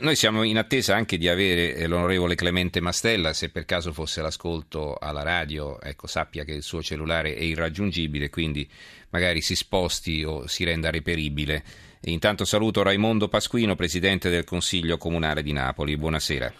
Noi siamo in attesa anche di avere eh, l'onorevole Clemente Mastella, se per caso fosse l'ascolto alla radio, ecco, sappia che il suo cellulare è irraggiungibile, quindi magari si sposti o si renda reperibile. E intanto saluto Raimondo Pasquino, Presidente del Consiglio Comunale di Napoli. Buonasera.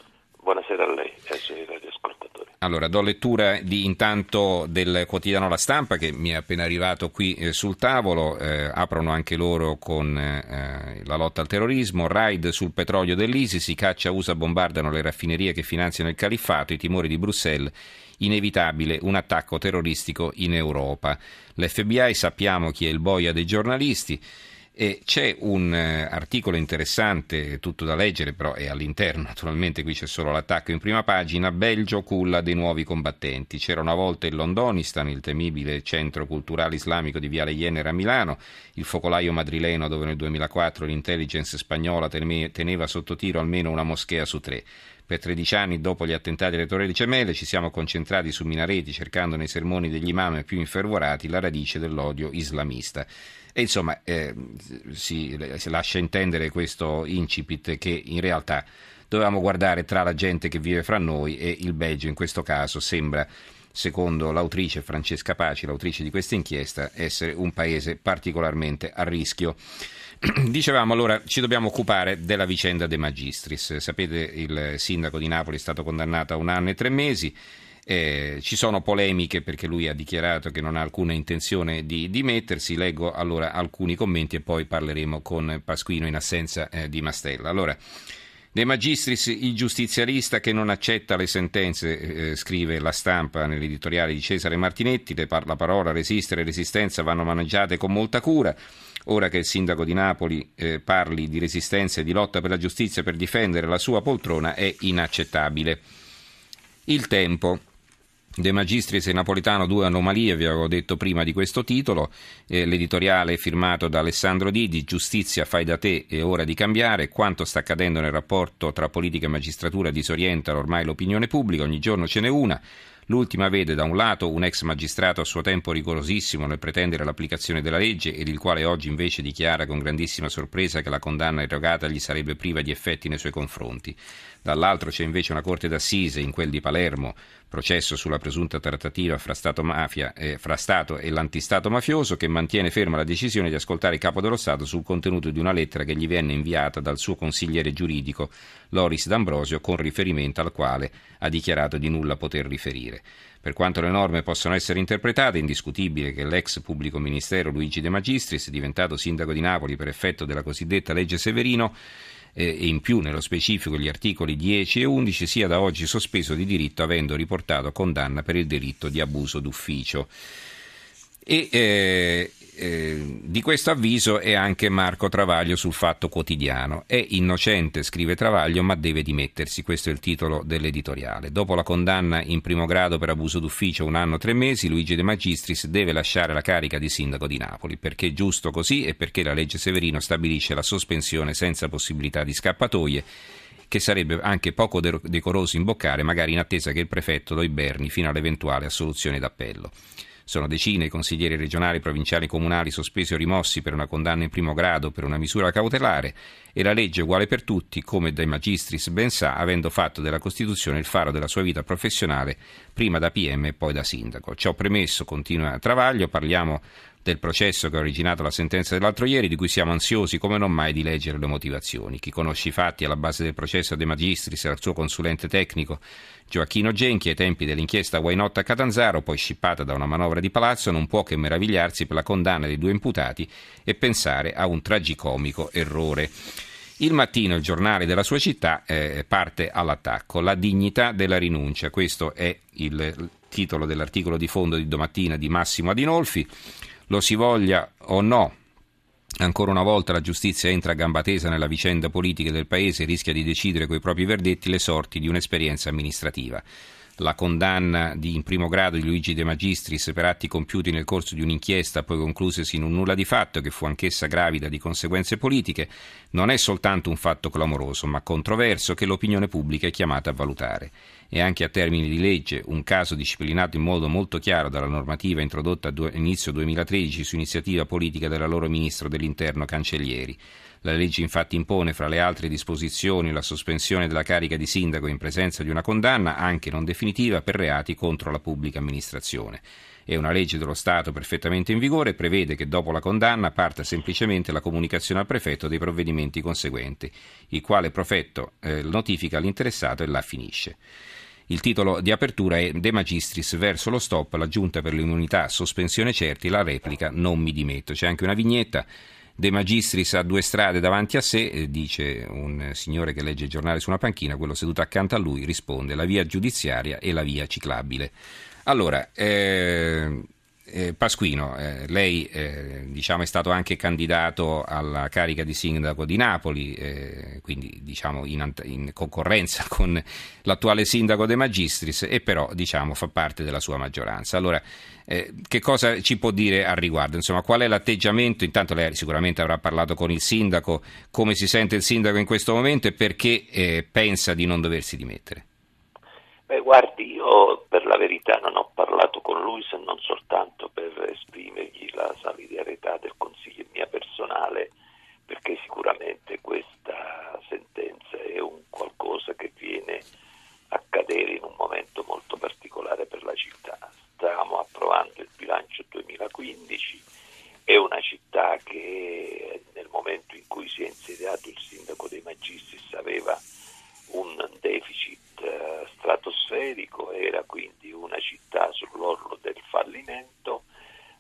Buonasera a lei e ai suoi radioascoltatori. Allora, do lettura di, intanto del quotidiano La Stampa che mi è appena arrivato qui eh, sul tavolo. Eh, aprono anche loro con eh, la lotta al terrorismo. Raid sul petrolio dell'ISIS. Si caccia, USA, bombardano le raffinerie che finanziano il califfato. I timori di Bruxelles. Inevitabile un attacco terroristico in Europa. L'FBI sappiamo chi è il boia dei giornalisti. E c'è un eh, articolo interessante, tutto da leggere, però è all'interno, naturalmente qui c'è solo l'attacco in prima pagina, Belgio culla dei nuovi combattenti. C'era una volta il Londonistan, il temibile centro culturale islamico di Viale Jenner a Milano, il focolaio madrileno dove nel 2004 l'intelligence spagnola teneva sotto tiro almeno una moschea su tre. Per 13 anni dopo gli attentati alle Torri Gemelle ci siamo concentrati su minareti cercando nei sermoni degli imam più infervorati la radice dell'odio islamista. E insomma eh, si, si lascia intendere questo incipit che in realtà dovevamo guardare tra la gente che vive fra noi e il Belgio in questo caso sembra secondo l'autrice Francesca Paci, l'autrice di questa inchiesta, essere un paese particolarmente a rischio. Dicevamo allora ci dobbiamo occupare della vicenda De Magistris. Sapete il sindaco di Napoli è stato condannato a un anno e tre mesi. Eh, ci sono polemiche perché lui ha dichiarato che non ha alcuna intenzione di dimettersi. Leggo allora alcuni commenti e poi parleremo con Pasquino in assenza eh, di Mastella. Allora, De Magistris, il giustizialista che non accetta le sentenze, eh, scrive la stampa nell'editoriale di Cesare Martinetti, par- la parola resistere e resistenza vanno maneggiate con molta cura. Ora che il sindaco di Napoli eh, parli di resistenza e di lotta per la giustizia per difendere la sua poltrona è inaccettabile. Il tempo. De Magistris e Napolitano, due anomalie, vi avevo detto prima di questo titolo. Eh, l'editoriale è firmato da Alessandro Didi, Giustizia fai da te, è ora di cambiare. Quanto sta accadendo nel rapporto tra politica e magistratura disorienta ormai l'opinione pubblica, ogni giorno ce n'è una. L'ultima vede da un lato un ex magistrato a suo tempo rigorosissimo nel pretendere l'applicazione della legge ed il quale oggi invece dichiara con grandissima sorpresa che la condanna erogata gli sarebbe priva di effetti nei suoi confronti. Dall'altro c'è invece una corte d'assise in quel di Palermo, processo sulla presunta trattativa fra Stato, mafia, eh, fra Stato e l'antistato mafioso, che mantiene ferma la decisione di ascoltare il capo dello Stato sul contenuto di una lettera che gli venne inviata dal suo consigliere giuridico Loris D'Ambrosio, con riferimento al quale ha dichiarato di nulla poter riferire. Per quanto le norme possano essere interpretate, è indiscutibile che l'ex pubblico ministero Luigi De Magistris, diventato sindaco di Napoli per effetto della cosiddetta legge Severino, eh, e in più nello specifico gli articoli 10 e 11 sia da oggi sospeso di diritto avendo riportato condanna per il delitto di abuso d'ufficio. E eh, eh, di questo avviso è anche Marco Travaglio sul Fatto Quotidiano. È innocente, scrive Travaglio, ma deve dimettersi. Questo è il titolo dell'editoriale. Dopo la condanna in primo grado per abuso d'ufficio un anno e tre mesi, Luigi De Magistris deve lasciare la carica di sindaco di Napoli, perché è giusto così e perché la legge Severino stabilisce la sospensione senza possibilità di scappatoie che sarebbe anche poco decoroso imboccare, magari in attesa che il prefetto lo iberni fino all'eventuale assoluzione d'appello. Sono decine i consiglieri regionali, provinciali e comunali sospesi o rimossi per una condanna in primo grado per una misura cautelare e la legge uguale per tutti, come dai magistris ben sa, avendo fatto della Costituzione il faro della sua vita professionale, prima da PM e poi da sindaco. Ciò premesso, continua Travaglio, parliamo del processo che ha originato la sentenza dell'altro ieri, di cui siamo ansiosi come non mai di leggere le motivazioni. Chi conosce i fatti alla base del processo De Magistris era il suo consulente tecnico Gioacchino Genchi ai tempi dell'inchiesta Why a Catanzaro, poi scippata da una manovra di palazzo, non può che meravigliarsi per la condanna dei due imputati e pensare a un tragicomico errore. Il mattino, il giornale della sua città, eh, parte all'attacco. La dignità della rinuncia. Questo è il titolo dell'articolo di fondo di domattina di Massimo Adinolfi. Lo si voglia o no, Ancora una volta la giustizia entra a gamba tesa nella vicenda politica del Paese e rischia di decidere coi propri verdetti le sorti di un'esperienza amministrativa la condanna di, in primo grado di Luigi De Magistris per atti compiuti nel corso di un'inchiesta poi conclusesi in un nulla di fatto che fu anch'essa gravida di conseguenze politiche, non è soltanto un fatto clamoroso, ma controverso che l'opinione pubblica è chiamata a valutare. E anche a termini di legge, un caso disciplinato in modo molto chiaro dalla normativa introdotta a inizio 2013 su iniziativa politica dell'allora ministro dell'Interno Cancellieri. La legge infatti impone, fra le altre disposizioni, la sospensione della carica di sindaco in presenza di una condanna, anche non definitiva, per reati contro la pubblica amministrazione. È una legge dello Stato perfettamente in vigore e prevede che dopo la condanna parta semplicemente la comunicazione al prefetto dei provvedimenti conseguenti, il quale prefetto eh, notifica all'interessato e la finisce. Il titolo di apertura è De Magistris verso lo stop, la giunta per l'immunità, sospensione certi, la replica non mi dimetto. C'è anche una vignetta. De Magistris ha due strade davanti a sé, eh, dice un signore che legge il giornale su una panchina, quello seduto accanto a lui risponde la via giudiziaria e la via ciclabile. Allora, eh, eh, Pasquino, eh, lei eh, diciamo, è stato anche candidato alla carica di sindaco di Napoli, eh, quindi diciamo, in, in, concorrenza con l'attuale sindaco De Magistris e però diciamo, fa parte della sua maggioranza. Allora, eh, che cosa ci può dire al riguardo? Insomma, qual è l'atteggiamento? Intanto lei sicuramente avrà parlato con il sindaco, come si sente il sindaco in questo momento e perché eh, pensa di non doversi dimettere? Beh, guardi, io per la verità non ho parlato con lui se non soltanto per esprimergli la solidarietà del Consiglio mia personale, perché sicuramente questa sentenza è un qualcosa che viene a cadere in un momento molto particolare per la città. Stavamo approvando il bilancio 2015, è una città che nel momento in cui si è insediato il sindaco dei Magistris aveva un deficit eh, stratosferico, era quindi una città sull'orlo del fallimento,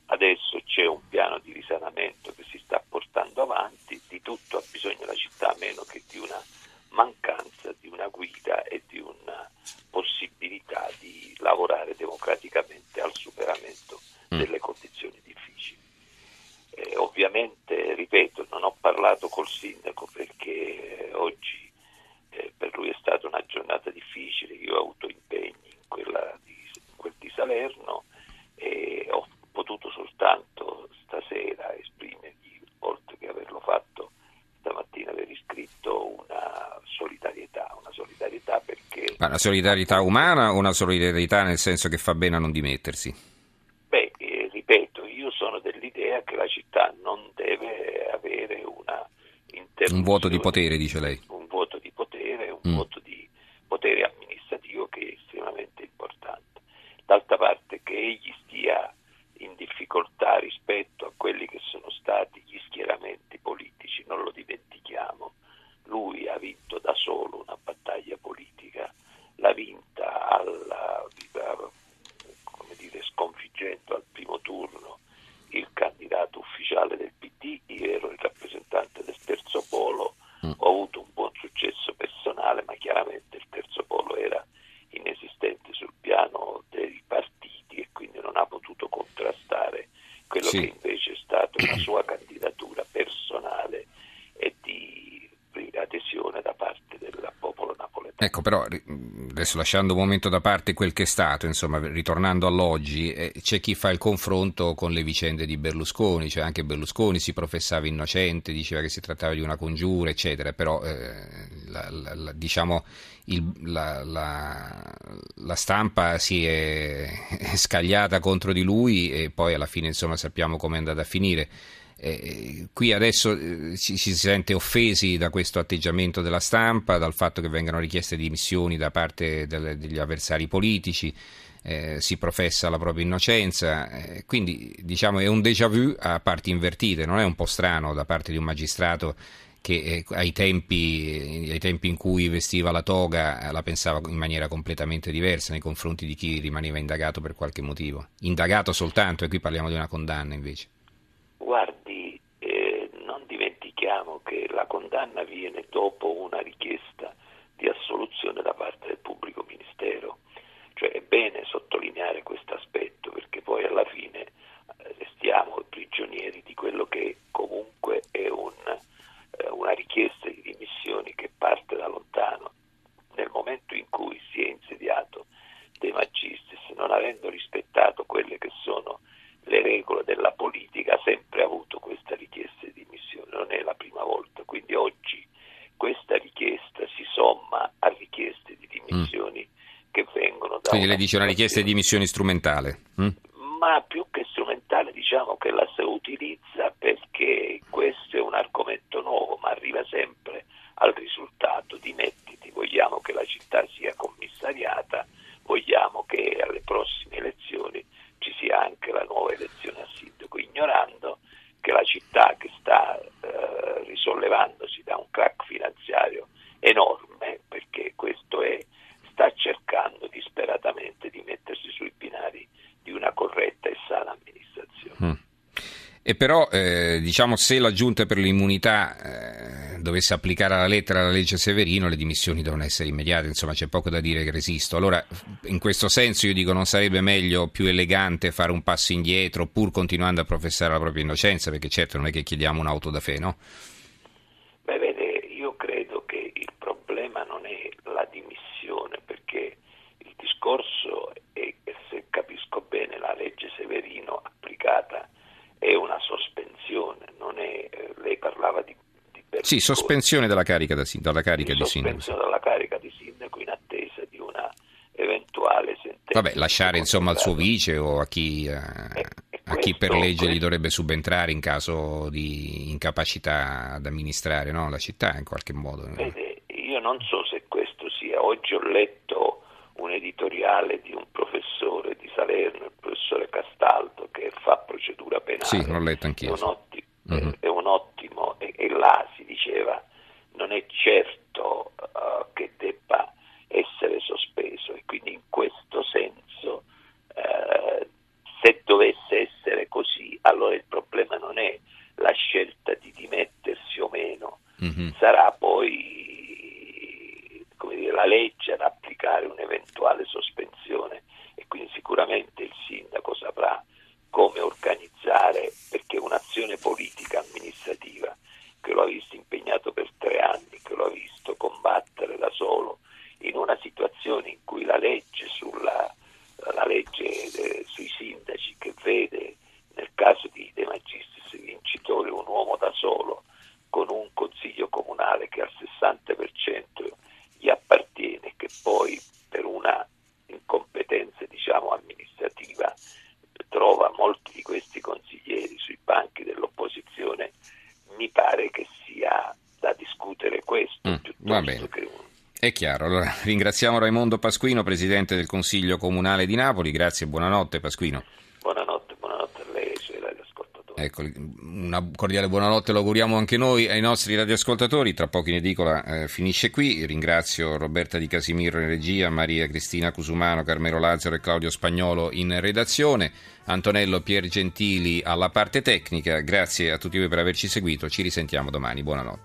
adesso c'è un piano di risanamento che si sta portando avanti, di tutto ha bisogno la città meno che di una mancanza di una guida e di una possibilità di lavorare democraticamente al superamento mm. delle condizioni difficili. Eh, ovviamente, ripeto, non ho parlato col sindaco perché eh, oggi eh, per lui è stata una giornata difficile, io ho avuto impegni in, di, in quel di Salerno e ho potuto soltanto stasera esprimergli, oltre che averlo fatto stamattina, aver iscritto una solidarietà, una solidarietà perché... Ma una solidarietà umana o una solidarietà nel senso che fa bene a non dimettersi? Beh, eh, ripeto, io sono dell'idea che la città non deve avere una... Un vuoto di potere, dice lei un mm. voto di potere amministrativo che è estremamente importante. D'altra parte che egli stia in difficoltà rispetto a quelli che sono stati gli schieramenti politici, non lo dimentichiamo, lui ha vinto da solo una battaglia politica, l'ha vinta alla, come dire, sconfiggendo al primo turno il candidato ufficiale del PD, io ero il rappresentante del terzo polo, mm. ho avuto un buon successo personale, ma chiaramente il terzo polo era inesistente sul piano dei partiti e quindi non ha potuto contrastare quello sì. che invece è stata una sua candidatura personale e di adesione da parte del popolo napoletano. Ecco, però adesso lasciando un momento da parte quel che è stato, insomma, ritornando all'oggi, eh, c'è chi fa il confronto con le vicende di Berlusconi, cioè anche Berlusconi si professava innocente, diceva che si trattava di una congiura, eccetera, però eh, la, la, diciamo il, la, stampa si è scagliata contro di lui e poi alla fine insomma sappiamo come è andata a finire. Eh, qui adesso eh, ci, si sente offesi da questo atteggiamento della stampa, dal fatto che vengano richieste dimissioni da parte delle, degli avversari politici, eh, si professa la propria innocenza, eh, quindi diciamo è un déjà vu a parti invertite, non è un po' strano da parte di un magistrato che eh, ai tempi, ai, tempi, in cui vestiva la toga eh, la pensava in maniera completamente diversa nei confronti di chi rimaneva indagato per qualche motivo. Indagato soltanto, e qui parliamo di una condanna invece. Guardi, Quindi lei dice una richiesta di dimissione strumentale. Mm? Ma più che strumentale diciamo che la si utilizza perché questo è un argomento nuovo, ma arriva sempre al risultato di mettiti, vogliamo che la città sia commissariata, vogliamo che alle prossime elezioni ci sia anche la nuova elezione a sindaco, ignorando che la città che E però, eh, diciamo, se la Giunta per l'immunità eh, dovesse applicare alla lettera la legge Severino, le dimissioni devono essere immediate, insomma c'è poco da dire che resisto. Allora, in questo senso io dico non sarebbe meglio, più elegante fare un passo indietro, pur continuando a professare la propria innocenza, perché certo non è che chiediamo un'auto da fe, no? Beh, vede, io credo che il problema non è la dimissione, perché il discorso è, se capisco bene, la legge Severino applicata è una sospensione, non è, eh, lei parlava di, di Sì, sospensione dalla carica, da, dalla carica di, di sindaco. dalla carica di sindaco in attesa di una eventuale sentenza. Vabbè, lasciare insomma al suo vice o a chi, eh, e, e a chi per legge gli dovrebbe subentrare in caso di incapacità ad amministrare no? la città in qualche modo. Vede, io non so se questo sia, oggi ho letto un editoriale di un professore di Salerno, il professore Castaldo, che fa penale. Sì, l'ho letto anch'io. È un ottimo, uh-huh. è un ottimo e, e, là si diceva non è certo uh, che debba essere sospeso e quindi in questo senso uh, se dovesse essere così allora il problema non è la scelta di dimettersi o meno, uh-huh. sarà poi dire, la legge ad applicare un'eventuale sospensione e quindi sicuramente il sindaco saprà come organizzare perché un'azione politica amministrativa che lo ha visto impegnato per tre anni, che lo ha visto combattere da solo in una situazione in cui la legge, sulla, la legge eh, sui sindaci che vede nel caso di De Magistris vincitore un uomo da solo con un consiglio comunale che al 60% gli appartiene, che poi per una incompetenza diciamo, amministrativa trova molti di questi consiglieri sui banchi dell'opposizione, mi pare che sia da discutere questo un è chiaro, allora ringraziamo Raimondo Pasquino, Presidente del Consiglio Comunale di Napoli, grazie e buonanotte Pasquino. Ecco, una cordiale buonanotte lo auguriamo anche noi ai nostri radioascoltatori. Tra poco in edicola eh, finisce qui. Ringrazio Roberta Di Casimiro in regia, Maria Cristina Cusumano, Carmelo Lazzaro e Claudio Spagnolo in redazione, Antonello Piergentili alla parte tecnica. Grazie a tutti voi per averci seguito. Ci risentiamo domani. Buonanotte.